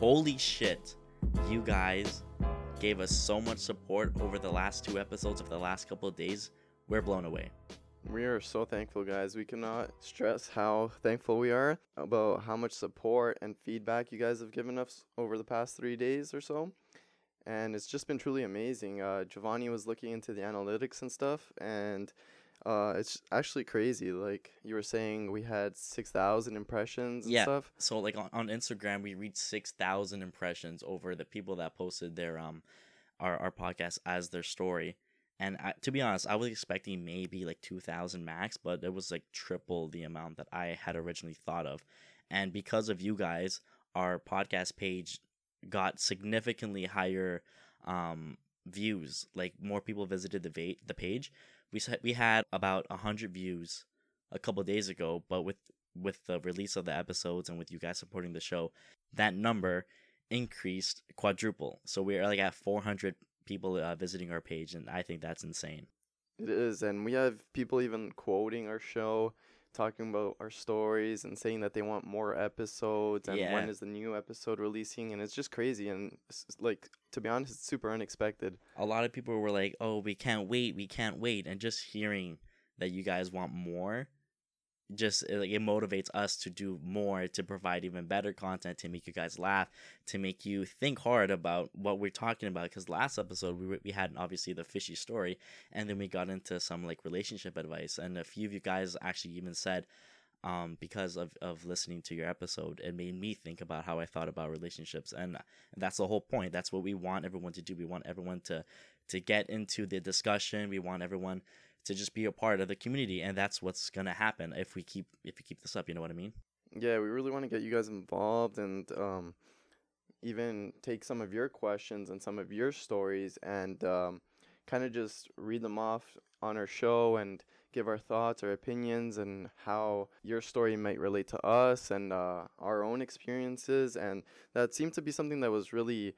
holy shit, you guys gave us so much support over the last two episodes of the last couple of days. We're blown away. We are so thankful, guys. We cannot stress how thankful we are about how much support and feedback you guys have given us over the past three days or so. And it's just been truly amazing. Uh, Giovanni was looking into the analytics and stuff, and uh, it's actually crazy. Like you were saying, we had 6,000 impressions and Yeah. stuff. So like on, on Instagram, we reached six thousand impressions over the people that posted their um our our podcast as their story. And I, to be honest, I was expecting maybe like two thousand max, but it was like triple the amount that I had originally thought of. And because of you guys, our podcast page got significantly higher um views. Like more people visited the va- the page. We said we had about hundred views a couple days ago, but with with the release of the episodes and with you guys supporting the show, that number increased quadruple. So we're like at 400 people uh, visiting our page, and I think that's insane. It is, and we have people even quoting our show, talking about our stories, and saying that they want more episodes and Yeah. when is the new episode releasing, and it's just crazy. And like, to be honest, it's super unexpected. A lot of people were like, "Oh, we can't wait, we can't wait," and just hearing that you guys want more just it, like it motivates us to do more to provide even better content to make you guys laugh to make you think hard about what we're talking about because last episode we, we had obviously the fishy story and then we got into some like relationship advice and a few of you guys actually even said um, because of, of listening to your episode it made me think about how i thought about relationships and that's the whole point that's what we want everyone to do we want everyone to to get into the discussion we want everyone to just be a part of the community and that's what's gonna happen if we keep if we keep this up you know what i mean Yeah, we really want to get you guys involved and um, even take some of your questions and some of your stories and um, kind of just read them off on our show and give our thoughts, our opinions, and how your story might relate to us and uh, our own experiences. And that seemed to be something that was really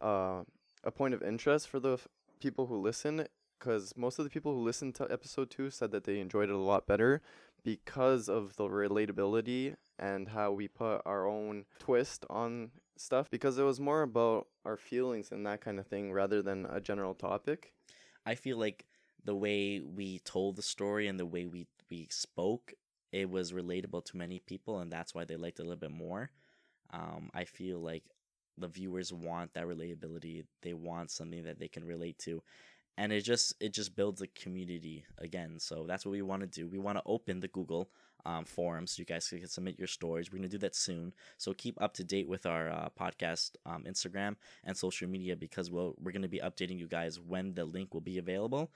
uh, a point of interest for the f- people who listen. Because most of the people who listened to episode two said that they enjoyed it a lot better because of the relatability and how we put our own twist on stuff because it was more about our feelings and that kind of thing rather than a general topic. i feel like the way we told the story and the way we we spoke it was relatable to many people and that's why they liked it a little bit more. Um, i feel like the viewers want that relatability. They want something that they can relate to and it just it just builds a community again. So that's what we want to do. We want to open the google um, forums. So you guys can submit your stories. We're going to do that soon. So keep up to date with our uh, podcast um, instagram and social media because we'll, we're going to be updating you guys when the link will be available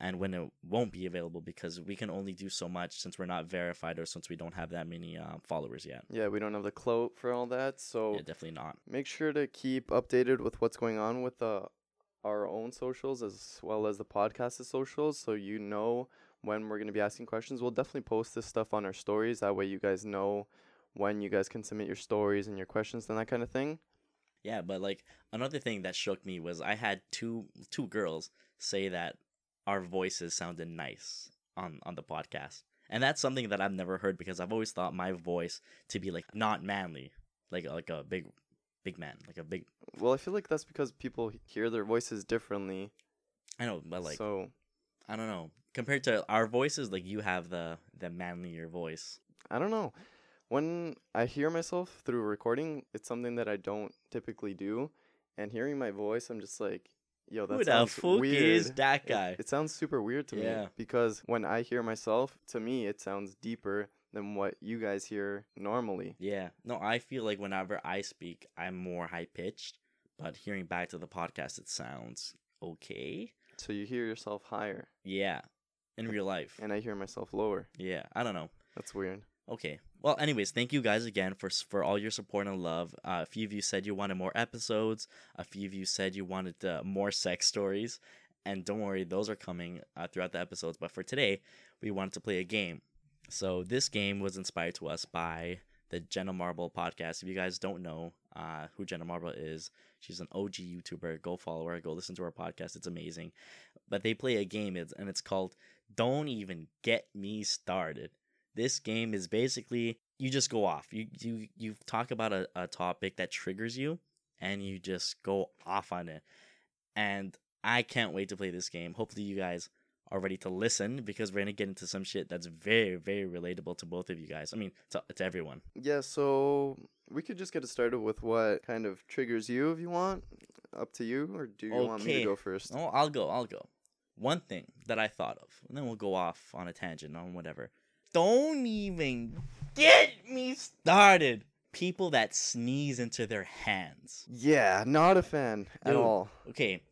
and when it won't be available because we can only do so much since we're not verified or since we don't have that many uh, followers yet. Yeah, we don't have the clout for all that, so yeah definitely not. make sure to keep updated with what's going on with the our own socials as well as the podcast's socials so you know when we're going to be asking questions. We'll definitely post this stuff on our stories that way you guys know when you guys can submit your stories and your questions and that kind of thing. Yeah, but like another thing that shook me was I had two two girls say that our voices sounded nice on on the podcast. And that's something that I've never heard because I've always thought my voice to be like not manly, like like a big big man, like a big Well, I feel like that's because people hear their voices differently. I know, but like so I don't know. Compared to our voices, like you have the the manlier voice. I don't know. When I hear myself through recording, it's something that I don't typically do. And hearing my voice, I'm just like, yo, that Who the sounds fuck weird. is that It- guy? It, sounds super weird to Yeah. me because when I hear myself, to me, it sounds deeper than what you guys hear normally. Yeah. No, I feel like whenever I speak, I'm more high pitched, but hearing back to the podcast, it sounds okay. So you hear yourself higher, Yeah. In real life. and I hear myself lower. Yeah. I don't know. That's weird. Okay. Well, anyways, thank you guys again for for all your support and love. Uh, a few of you said you wanted more episodes. A few of you said you wanted uh, more sex stories. And don't worry, those are coming uh, throughout the episodes. But for today, we wanted to play a game. So this game was inspired to us by the Jenna Marble podcast. If you guys don't know uh, who Jenna Marble is, she's an OG YouTuber. Go follow her. Go listen to her podcast. It's amazing. But they play a game, and it's called "Don't Even Get Me Started." This game is basically you just go off. You you you talk about a, a topic that triggers you and you just go off on it. And I can't wait to play this game. Hopefully you guys are ready to listen because we're gonna get into some shit that's very, very relatable to both of you guys. I mean to, to everyone. Yeah, so we could just get it started with what kind of triggers you if you want. Up to you, or do you want me to go first? Oh, I'll go, I'll go. One thing that I thought of, and then we'll go off on a tangent on whatever. Don't even get me started. People that sneeze into their hands. Yeah, not a fan at all. okay,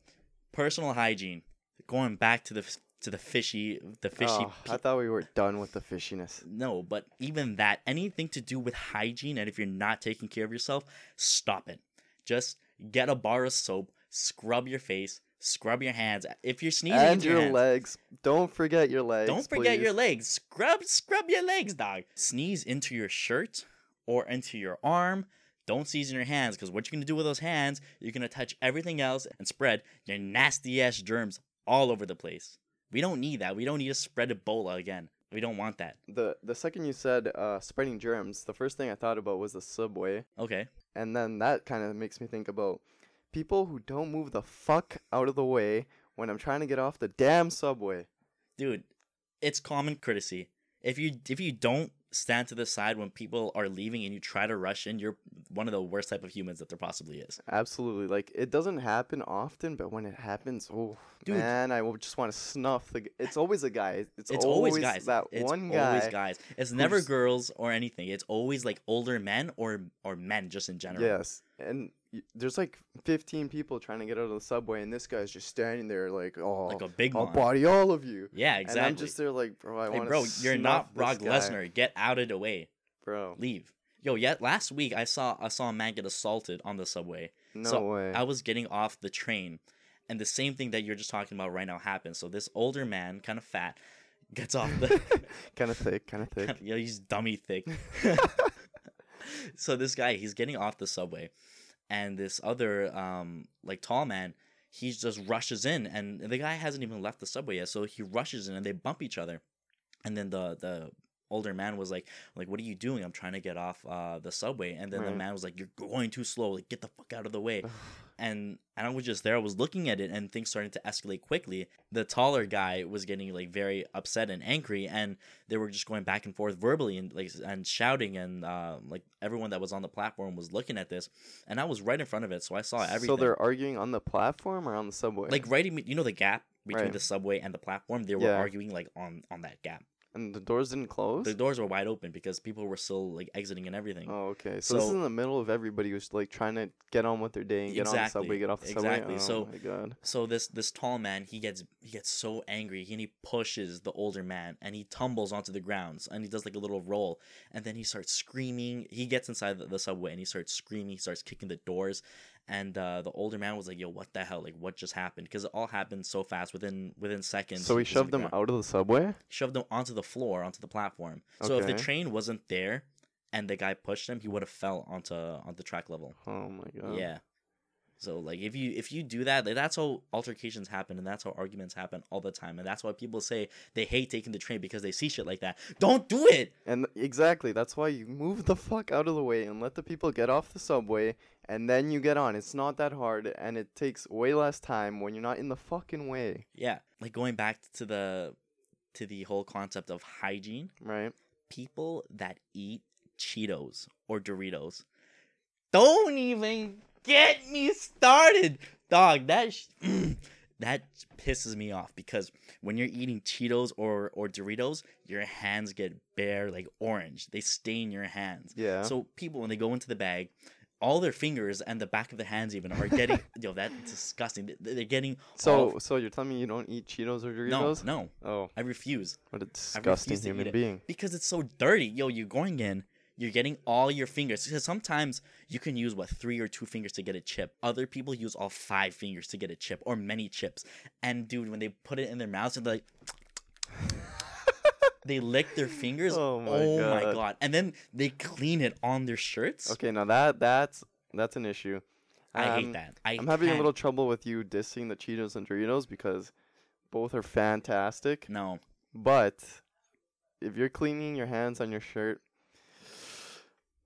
personal hygiene. Going back to the to the fishy, the fishy. Oh, pe- I thought we were done with the fishiness. no, but even that, anything to do with hygiene, and if you're not taking care of yourself, stop it. Just get a bar of soap, scrub your face, scrub your hands. If you're sneezing, and into your hands, legs. Don't forget your legs. don't forget your legs. Scrub, scrub your legs, dog. Sneeze into your shirt or into your arm. Don't sneeze in your hands because what you're gonna do with those hands, you're gonna touch everything else and spread your nasty ass germs all over the place. We don't need that. We don't need to spread Ebola again. We don't want that. The the second you said uh, spreading germs, the first thing I thought about was the subway, Okay. and then that kind of makes me think about people who don't move the fuck out of the way when I'm trying to get off the damn subway. dude it's common courtesy if you if you don't stand to the side when people are leaving and you try to rush in you're one of the worst type of humans that there possibly is Absolutely, like it doesn't happen often, but when it happens, oh Dude. man, I just want to snuff the. g- It's always a guy. It's, it's always, guys That it's one always guys it's never girls or anything it's always like older men or or men just in general Yes, and there's like 15 people trying to get out of the subway, and this guy's just standing there like, oh, like a big I'll one body all of you. yeah exactly. And I'm just there like, bro, I hey want bro you're not brock lesnar get out of the way bro. leave yo yet last week i saw i saw a man get assaulted on the subway No So, way. I was getting off the train, and the same thing that you're just talking about right now happened. So this older man, kind of fat, gets off the. kind of thick, kind of thick. Yo, he's dummy thick. so this guy, he's getting off the subway, and this other, um, like tall man, he just rushes in, and the guy hasn't even left the subway yet. So he rushes in, and they bump each other, and then the the older man was like like what are you doing? I'm trying to get off uh the subway. And then the man was like you're going too slow. Like get the fuck out of the way and and I was just there. I was looking at it, and things started to escalate quickly. The taller guy was getting like very upset and angry, and they were just going back and forth verbally and like and shouting, and uh, like everyone that was on the platform was looking at this, and I was right in front of it, so I saw everything. So they're arguing on the platform or on the subway? like right, in, you know, the gap between Right. the subway and the platform. They were Yeah. arguing like on on that gap. And the doors didn't close. The doors were wide open because people were still like exiting and everything. Oh, okay. So, this is in the middle of everybody who's like trying to get on with their day and get on the Exactly, subway, get off the subway. exactly. Oh So- my god. so this this tall man he gets he gets so angry and he pushes the older man and he tumbles onto the grounds and he does like a little roll and then he starts screaming he gets inside the, the subway and he starts screaming he starts kicking the doors and uh, the older man was like yo what the hell like what just happened because it all happened so fast within within seconds So he shoved them out of the subway. shoved them onto the floor onto the platform so if the train wasn't there and the guy pushed him he would have fell onto on the track level Oh my god. yeah. So like if you if you do that, like, that's how altercations happen and that's how arguments happen all the time. And that's why people say they hate taking the train because they see shit like that. Don't do it. And exactly, that's why you move the fuck out of the way and let the people get off the subway and then you get on. It's not that hard and it takes way less time when you're not in the fucking way, Yeah. Like going back to the to the whole concept of hygiene, right? people that eat Cheetos or Doritos don't even get me started. Dog, that sh- that pisses me off because when you're eating Cheetos or or Doritos, your hands get bare like orange. They stain your hands. Yeah. So people when they go into the bag, all their fingers and the back of their hands even are getting yo that's disgusting. They- They're getting So so you're telling me you don't eat Cheetos or Doritos? no. no. Oh, I refuse what a disgusting refuse to eat human being. because it's so dirty. Yo, you're going in, you're getting all your fingers. Because sometimes you can use what three or two fingers to get a chip. Other people use all five fingers to get a chip or many chips. And dude, when they put it in their mouths and like. They lick their fingers. Oh my my God. god! And then they clean it on their shirts. Okay, now that that's that's an issue. I hate Um, that. I I'm having a little trouble with you dissing the Cheetos and Doritos because both are fantastic. No, But if you're cleaning your hands on your shirt,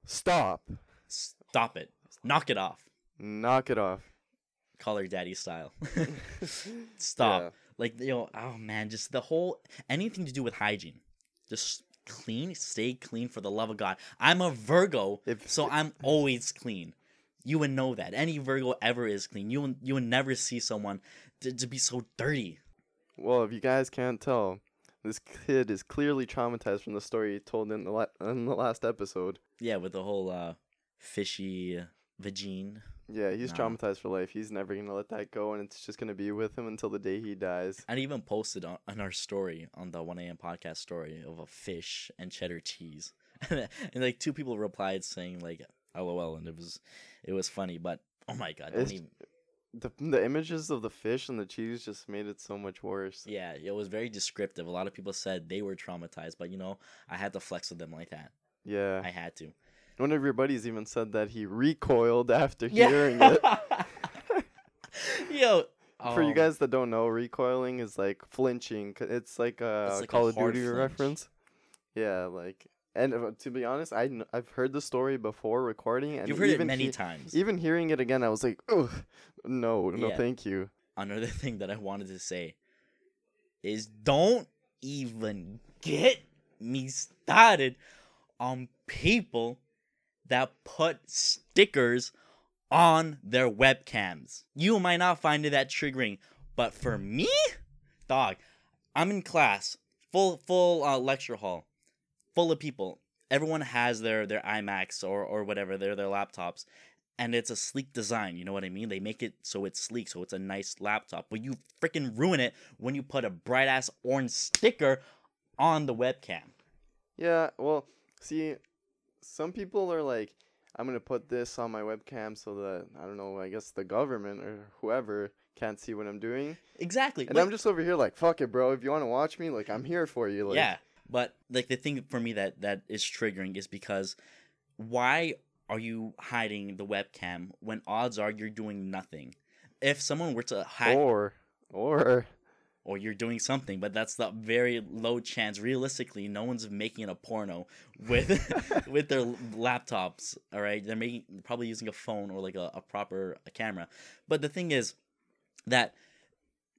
Stop. Stop it. Knock it off. Knock it off. Call her daddy style. Stop. Yeah. Like you know, oh man, just the whole anything to do with hygiene. Just clean, stay clean for the love of God. I'm a Virgo, If so I'm always clean. You would know that. Any Virgo ever is clean. You would, you would never see someone to, to be so dirty. Well, if you guys can't tell, this kid is clearly traumatized from the story he told in the la- in the last episode. Yeah, with the whole uh fishy vagine. Yeah, he's Nah. traumatized for life. He's never gonna let that go, and it's just gonna be with him until the day he dies. I even posted on, on our story on the 1am podcast story of a fish and cheddar cheese. and like two people replied saying like LOL and it was it was funny, but oh my god, don't It's- even The the images of the fish and the cheese just made it so much worse. Yeah, it was very descriptive. A lot of people said they were traumatized, but you know, I had to flex with them like that. Yeah. I had to. One of your buddies even said that he recoiled after hearing it. Yo, For you um, guys that don't know, recoiling is like flinching. It's like a It's like a Call of Duty flinch. reference. Yeah, like, and uh, to be honest, I kn- I've heard the story before recording, and you've heard it even many he- times. even hearing it again, I was like, oh, no, no, Yeah. thank you. Another thing that I wanted to say is don't even get me started on people that put stickers on their webcams. You might not find it that triggering, but for me, dog, I'm in class, full full uh, lecture hall, full of people. Everyone has their their iMacs or or whatever, their their laptops, and it's a sleek design. You know what I mean? They make it so it's sleek, so it's a nice laptop. But you freaking ruin it when you put a bright ass orange sticker on the webcam. Yeah, well, see, some people are like, I'm gonna put this on my webcam so that I don't know, I guess the government or whoever can't see what I'm doing, Exactly. and Like- I'm just over here like, fuck it, bro. If you want to watch me, like, I'm here for you. Like, yeah, but like the thing for me that that is triggering is because why are you hiding the webcam when odds are you're doing nothing? If someone were to hack or or or you're doing something, but that's the very low chance. Realistically, no one's making a porno with with their laptops. All right, they're making probably using a phone or like a, a proper camera. But the thing is that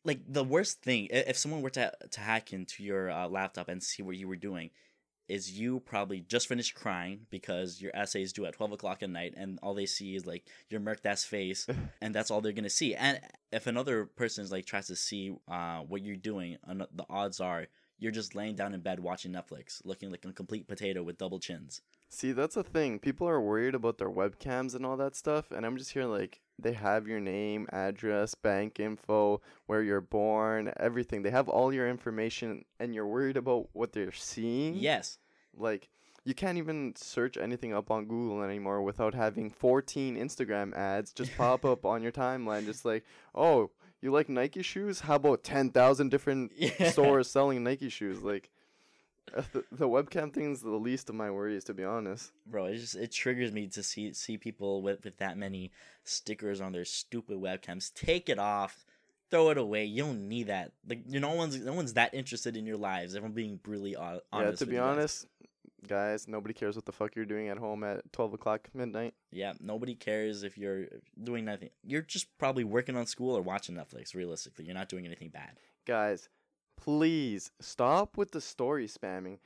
like the worst thing if someone were to to hack into your uh, laptop and see what you were doing is you probably just finished crying because your essay is due at 12 o'clock at night and all they see is like your murked ass face and that's all they're gonna see and if another person's like tries to see uh, what you're doing the odds are you're just laying down in bed watching netflix looking like a complete potato with double chins see, that's the thing. People are worried about their webcams and all that stuff, and I'm just here like, they have your name, address, bank info, where you're born, everything. They have all your information, and you're worried about what they're seeing. yes like you can't even search anything up on Google anymore without having 14 Instagram ads just pop up on your timeline just like, "Oh, you like Nike shoes? How about 10,000 different Yeah. stores selling Nike shoes?" Like the, the webcam thing is the least of my worries to be honest. bro it just it triggers me to see see people with, with that many stickers on their stupid webcams. Take it off. Throw it away. You don't need that. Like you no one's no one's that interested in your lives if i'm being brutally honest yeah, to be guys. honest, guys, nobody cares what the fuck you're doing at home at 12 o'clock midnight. yeah nobody cares if you're doing nothing. You're just probably working on school or watching netflix realistically. You're not doing anything bad. Guys, please stop with the story spamming.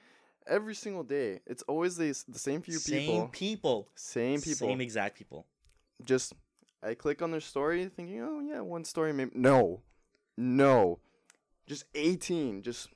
Every single day, it's always the, the same few same people. people Same people. same exact people just I click on their story thinking, oh yeah, one story maybe no. No. Just eighteen. Just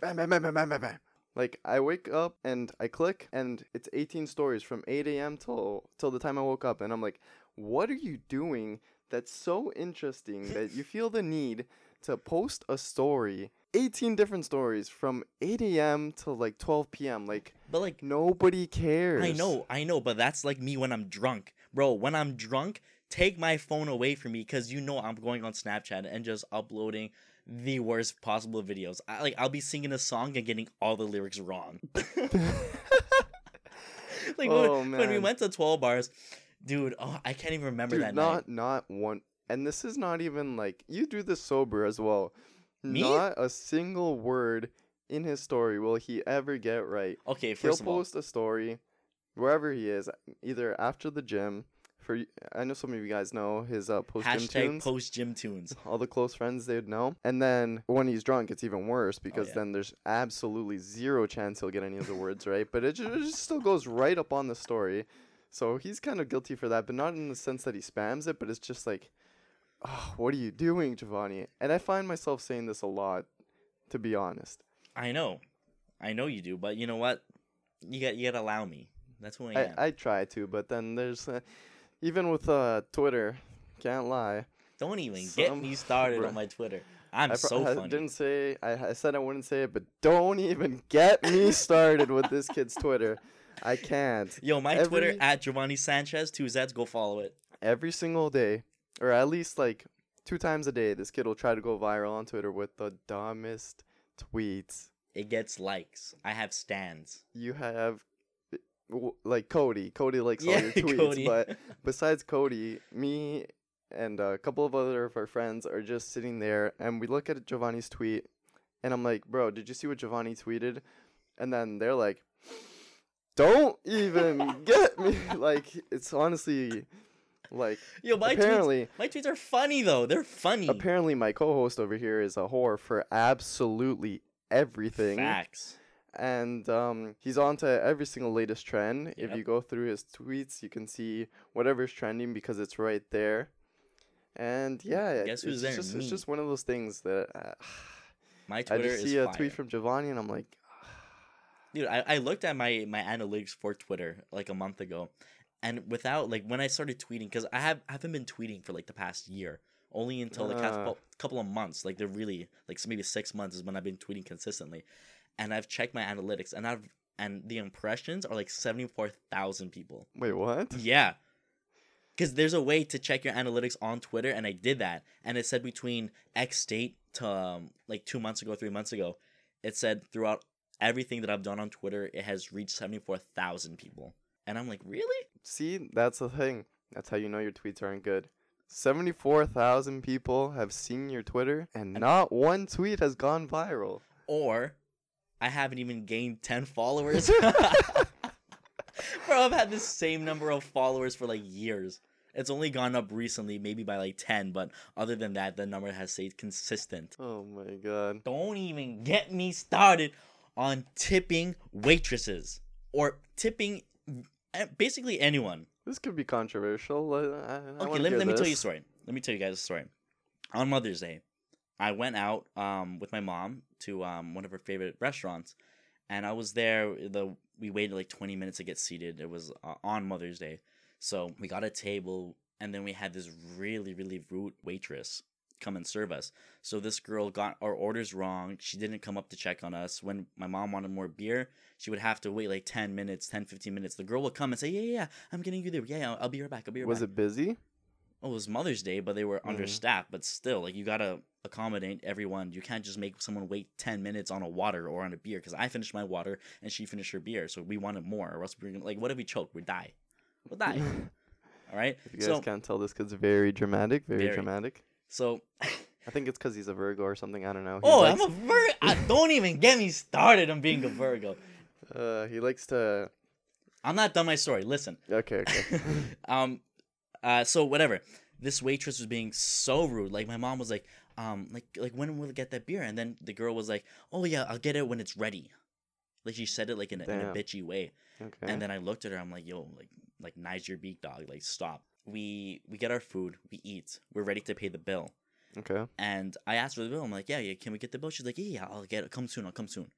bam bam bam bam bam bam bam. Like I wake up and I click and it's eighteen stories from eight AM till till the time I woke up and I'm like, what are you doing that's so interesting that you feel the need to post a story 18 different stories from 8 a.m. to like 12 p.m. Like, but like nobody cares. I know, I know, but that's like me when I'm drunk. Bro, when I'm drunk, take my phone away from me because you know I'm going on Snapchat and just uploading the worst possible videos. I, like I'll be singing a song and getting all the lyrics wrong. like Oh, when, when we went to 12 bars, dude, oh, I can't even remember Dude, that not night. not one and this is not even like you do this sober as well. Me? Not a single word in his story will he ever get right. Okay, He'll first of all, post a story wherever he is, either after the gym. For I know some of you guys know his uh, post gym Hashtag tunes. post gym tunes. all the close friends they'd know. And then when he's drunk, it's even worse because Oh, yeah. then there's absolutely zero chance he'll get any of the words right. But it just, it just still goes right up on the story. So he's kind of guilty for that, but not in the sense that he spams it, but it's just like, oh, what are you doing, Giovanni? And I find myself saying this a lot, to be honest. I know, I know you do, but you know what? You got you got to allow me. That's who I am. I, I try to, but then there's, uh, even with uh, Twitter, can't lie. Don't even get me started on my Twitter. I'm I, pro- so I funny. didn't say I, I said I wouldn't say it, but don't even get me started with this kid's Twitter. I can't. Yo, my Twitter at Giovanni Sanchez two Z's. Go follow it. Every single day, or at least like two times a day, this kid will try to go viral on Twitter with the dumbest tweets. It gets likes. I have stands. You have uh, like Cody. Cody likes all your tweets, Cody. but besides Cody, me and a couple of other of our friends are just sitting there, and we look at Giovanni's tweet, and I'm like, "Bro, did you see what Giovanni tweeted?" And then they're like, "Don't even get me!" Like it's honestly, like Yo, my tweets, apparently, my tweets are funny though. They're funny. apparently, my co-host over here is a whore for absolutely everything Facts. and um, he's on to every single latest trend. If you go through his tweets, you can see whatever's trending because it's right there. And yeah, Guess it's who's there? Just, it's just one of those things that uh, My I just see a fire. tweet from Giovanni and I'm like, Dude, I, I looked at my my analytics for Twitter like a month ago, and without like when I started tweeting, because I have I haven't been tweeting for like the past year, only until the Ah. couple couple of months. Like they're really like s- maybe six months is when I've been tweeting consistently, and I've checked my analytics and I've and the impressions are like seventy four thousand people. wait, what? Yeah. Because there's a way to check your analytics on Twitter, and I did that. And it said between X date to um, like two months ago, three months ago, it said throughout everything that I've done on Twitter, it has reached 74,000 people. And I'm like, really? See, that's the thing. That's how you know your tweets aren't good. 74,000 people have seen your Twitter and not one tweet has gone viral. Or I haven't even gained 10 followers. Bro, I've had the same number of followers for like years. It's only gone up recently, maybe by like 10, but other than that, the number has stayed consistent. Oh my god. Don't even get me started on tipping waitresses or tipping basically anyone. This could be controversial. I, I, Okay, let, hear let me tell you a story. Let me tell you guys a story. On Mother's Day, I went out um, with my mom to um, one of her favorite restaurants, and I was there. The we waited like twenty minutes to get seated. It was uh, on Mother's Day, so we got a table, and then we had this really really rude waitress come and serve us. So this girl got our orders wrong. She didn't come up to check on us. When my mom wanted more beer, she would have to wait like 10 minutes, 10, 15 minutes. The girl would come and say, Yeah, yeah, yeah, I'm getting you there. Yeah, yeah, I'll be right back. I'll be right Was back. Was it busy? Oh, it was Mother's Day, but they were Mhm. understaffed. But still, like you gotta accommodate everyone. You can't just make someone wait ten minutes on a water or on a beer. Because I finished my water and she finished her beer, so we wanted more. Or else we're gonna like, what if we choke? We die. We'll die. All right. If you guys So, can't tell, this kid's very dramatic. Very, Very. dramatic. So. I think it's because he's a Virgo or something. I don't know. He oh, likes, I'm a Virgo. I, don't even get me started on being a Virgo. Uh, he likes to. I'm not done my story. Listen. Okay, okay. um, uh, so whatever. This waitress was being so rude. Like my mom was like, um, like like when will we get that beer? And then the girl was like, oh yeah, I'll get it when it's ready. Like she said it like in a, in a bitchy way. okay. And then I looked at her. I'm like, yo, like like nice your beak, dog. Like stop. We we get our food. We eat. We're ready to pay the bill. okay. And I asked for the bill. I'm like, yeah, yeah, can we get the bill? She's like, yeah, yeah, I'll get it. Come soon. I'll come soon.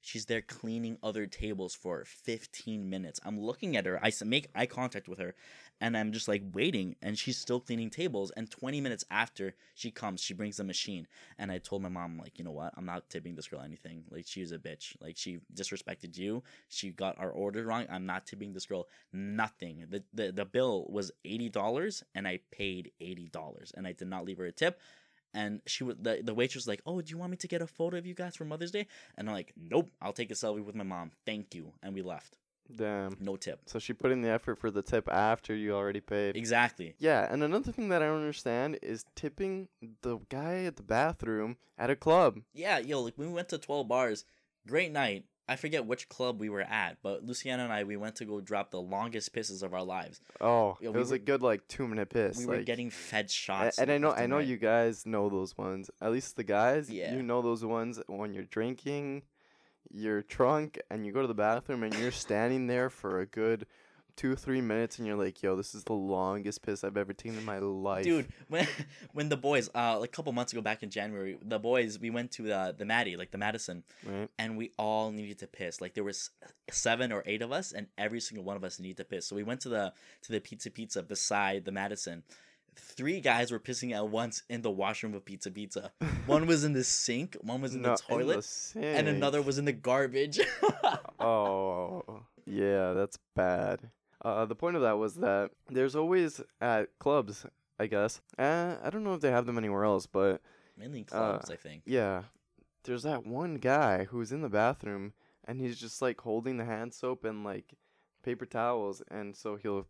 She's there cleaning other tables for 15 minutes. I'm looking at her. I make eye contact with her, and I'm just like waiting, and she's still cleaning tables. And 20 minutes after she comes, she brings the machine. And I told my mom, like, you know what? I'm not tipping this girl anything. Like, she she's a bitch. Like, she disrespected you. She got our order wrong. I'm not tipping this girl nothing. The the, the bill was $80, and I paid $80, and I did not leave her a tip and she would the, the waitress was like oh do you want me to get a photo of you guys for mother's day? And i'm like nope i'll take a selfie with my mom. Thank you. And we left. Damn. no tip. So she put in the effort for the tip after you already paid. exactly. Yeah, and another thing that I don't understand is tipping the guy at the bathroom at a club. yeah yo like when we went to 12 bars great night I forget which club we were at, but Luciano and I we went to go drop the longest pisses of our lives. Oh, Yeah, it we was were- a good like two minute piss. we like, were getting fed shots. and I know I know right. you guys know those ones. At least the guys, Yeah. you know those ones when you're drinking, you're drunk, and you go to the bathroom and you're standing there for a good two three minutes, and you're like, "Yo, this is the longest piss I've ever taken in my life." Dude, when when the boys, uh, like a couple months ago, back in January, the boys, we went to the the Maddie, like the Madison, right? and we all needed to piss. Like there was seven or eight of us, and every single one of us needed to piss. So we went to the to the Pizza Pizza beside the Madison. Three guys were pissing at once in the washroom of Pizza Pizza. One was in the sink, one was in the toilet, and sink. another was in the garbage. Oh, yeah, that's bad. Uh, the point of that was that there's always at clubs, I guess. Uh, I don't know if they have them anywhere else, but Mainly in clubs, I think. yeah, there's that one guy who's in the bathroom and he's just like holding the hand soap and like paper towels, and so he'll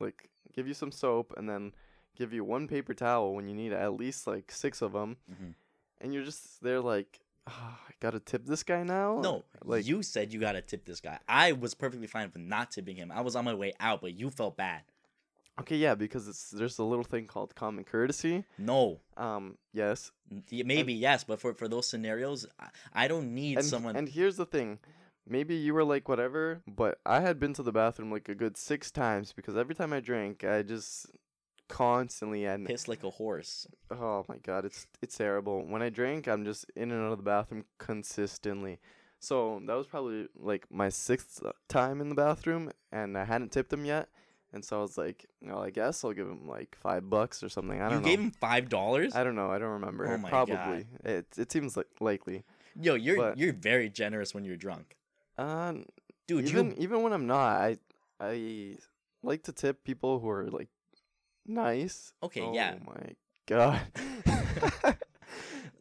like give you some soap and then give you one paper towel when you need at least like six of them, Mhm. and you're just there like, "Ah, I gotta tip this guy now. No, like you said you gotta tip this guy. I was perfectly fine with not tipping him. I was on my way out, but you felt bad. Okay, yeah, because it's there's a little thing called common courtesy. No, Um, yes, maybe yes, but for for those scenarios, I, I don't need and someone. and here's the thing, maybe you were like whatever, but I had been to the bathroom like a good six times because every time I drank, I just constantly and piss like a horse. oh my god, it's it's terrible. When I drink, I'm just in and out of the bathroom consistently. So that was probably like my sixth time in the bathroom, and I hadn't tipped him yet. And so I was like, well, I guess I'll give him like five bucks or something. I don't gave know. You gave him five dollars. I don't know. I don't remember. Oh my Probably. God. It it seems like likely. Yo, you're but- you're very generous when you're drunk, Uh, dude. even you even when I'm not, I I like to tip people who are like nice. Okay, oh yeah. Oh my god.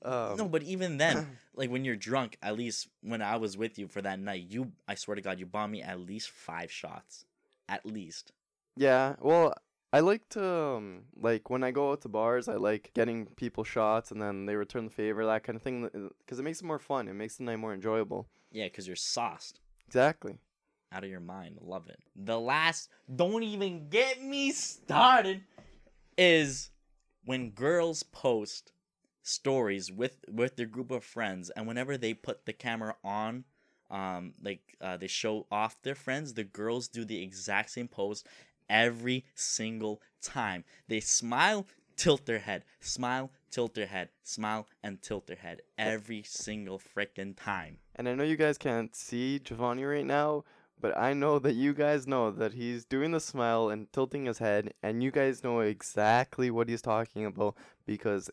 um, no, but even then, like when you're drunk, at least when I was with you for that night, you I swear to God, you bought me at least five shots, at least. yeah. Well, I like to um, like when I go out to bars, I like getting people shots and then they return the favor, that kind of thing, because it makes it more fun. It makes the night more enjoyable. Yeah, because you're sauced. Exactly. Out of your mind. Love it. The last, don't even get me started, is when girls post stories with with their group of friends, and whenever they put the camera on, um, like uh, they show off their friends, the girls do the exact same pose every single time. They smile. Tilt their head, smile, tilt their head, smile, and tilt their head every single freaking time. And I know you guys can't see Giovanni right now, but I know that you guys know that he's doing the smile and tilting his head, and you guys know exactly what he's talking about because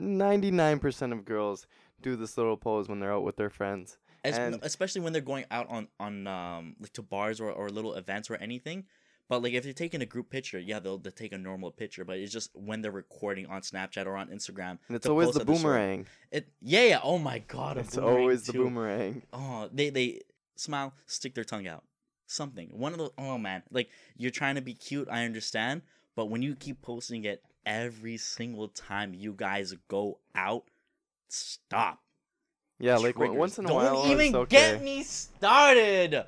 99% of girls do this little pose when they're out with their friends. Es- And- especially when they're going out on on um like to bars or, or little events or anything but like if you're taking a group picture yeah they'll, they'll take a normal picture but it's just when they're recording on snapchat or on instagram And it's always the boomerang. it yeah yeah oh my god It's always the too. boomerang. oh they they smile stick their tongue out something one of those oh man like you're trying to be cute i understand but when you keep posting it every single time you guys go out stop Yeah, like triggers. once in a Don't while even it's okay. get me started.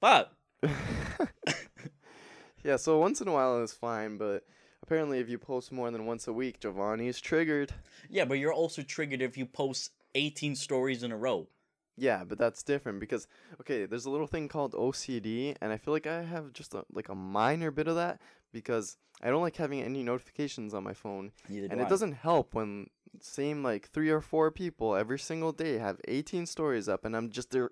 But yeah, so once in a while is fine, but apparently if you post more than once a week, Giovanni is triggered. yeah, but you're also triggered if you post 18 stories in a row. Yeah, but that's different because okay, there's a little thing called OCD, and I feel like I have just a, like a minor bit of that because I don't like having any notifications on my phone, Neither and do it I. doesn't help when same like three or four people every single day have 18 stories up, and I'm just there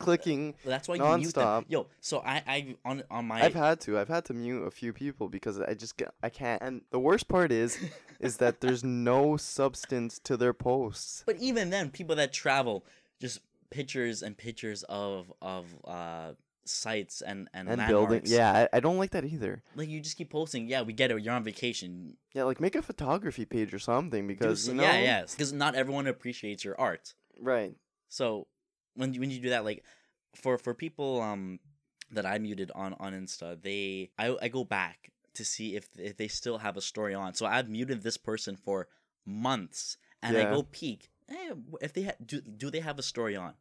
clicking. That's why you mute them. nonstop. Yo, so I I on on my I've had to, I've had to mute a few people because I just get, I can't. And the worst part is, is that there's no substance to their posts. But even then, people that travel just pictures and pictures of of uh sites and and, And building, landmarks. yeah, I, I don't like that either. Like you just keep posting. Yeah, we get it. You're on vacation. Yeah, like make a photography page or something because some- you know, yeah, yeah. Because not everyone appreciates your art. right. So when you, when you do that, like for for people um that I muted on on Insta, they I I go back to see if if they still have a story on. So I've muted this person for months, and I go peek. Eh, hey, if they ha- do do they have a story on?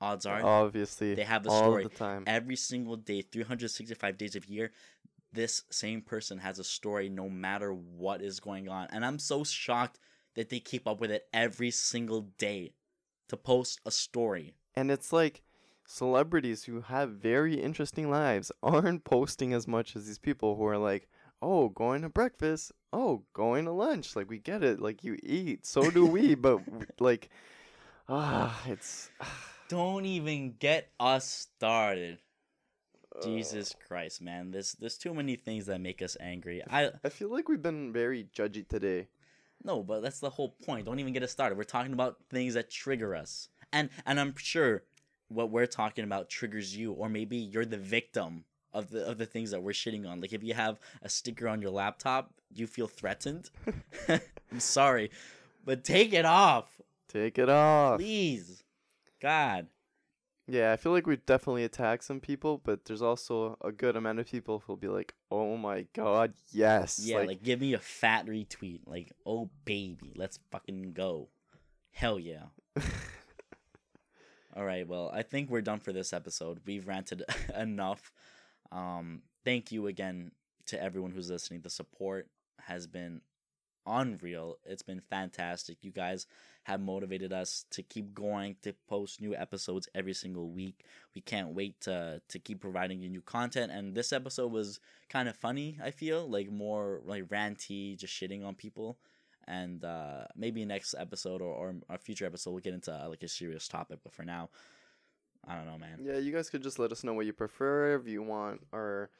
odds are Obviously, they have a all story. the time. every single day, 365 days of year, this same person has a story no matter what is going on. And I'm so shocked that they keep up with it every single day to post a story. And it's like celebrities who have very interesting lives aren't posting as much as these people who are like, oh, going to breakfast, oh, going to lunch. Like, we get it. Like, you eat. So do we. but, like, ah, it's. Don't even get us started. uh, Jesus Christ, man. There's there's too many things that make us angry. I I feel like we've been very judgy today. no, but that's the whole point. Don't even get us started. We're talking about things that trigger us. And and I'm sure what we're talking about triggers you or maybe you're the victim of the of the things that we're shitting on. Like if you have a sticker on your laptop, you feel threatened. I'm sorry, but take it off, Take it off. please. God. Yeah, I feel like we definitely attack some people, but there's also a good amount of people who'll be like, "Oh my god, yes!" Yeah, like, give me a fat retweet. Like, oh baby, let's fucking go. Hell yeah. All right, well, I think we're done for this episode. We've ranted enough. Um, thank you again to everyone who's listening. The support has been unreal. It's been fantastic. You guys have motivated us to keep going to post new episodes every single week. We can't wait to to keep providing you new content. And this episode was kind of funny. I feel like more like ranty, just shitting on people. And uh, maybe next episode or, or a future episode we'll get into uh, like a serious topic. But for now, I don't know, man. yeah, you guys could just let us know what you prefer. If you want our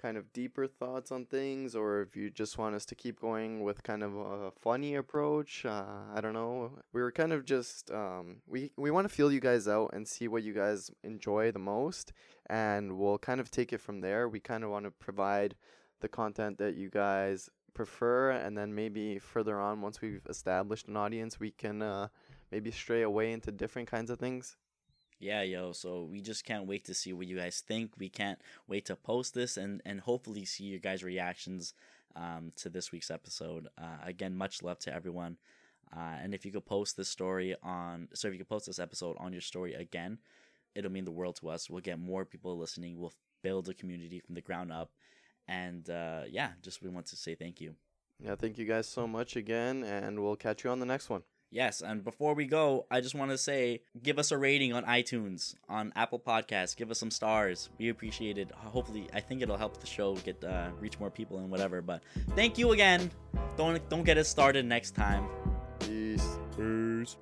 kind of deeper thoughts on things, or if you just want us to keep going with kind of a funny approach. Uh, I don't know. We were kind of just um, we we want to feel you guys out and see what you guys enjoy the most, and we'll kind of take it from there. We kind of want to provide the content that you guys prefer and then maybe further on once we've established an audience we can uh, maybe stray away into different kinds of things Yeah, yo. So we just can't wait to see what you guys think. We can't wait to post this and and hopefully see your guys' reactions um, to this week's episode. Uh, again, much love to everyone. Uh, and if you could post this story on, so if you could post this episode on your story again, it'll mean the world to us. We'll get more people listening. We'll build a community from the ground up. And uh, yeah, just we want to say thank you. yeah thank you guys so much again and we'll catch you on the next one Yes, and before we go, I just want to say give us a rating on iTunes, on Apple Podcasts. Give us some stars. We appreciate it. Hopefully, I think it'll help the show get uh, reach more people and whatever. But thank you again. Don't don't get us started next time. peace Peace.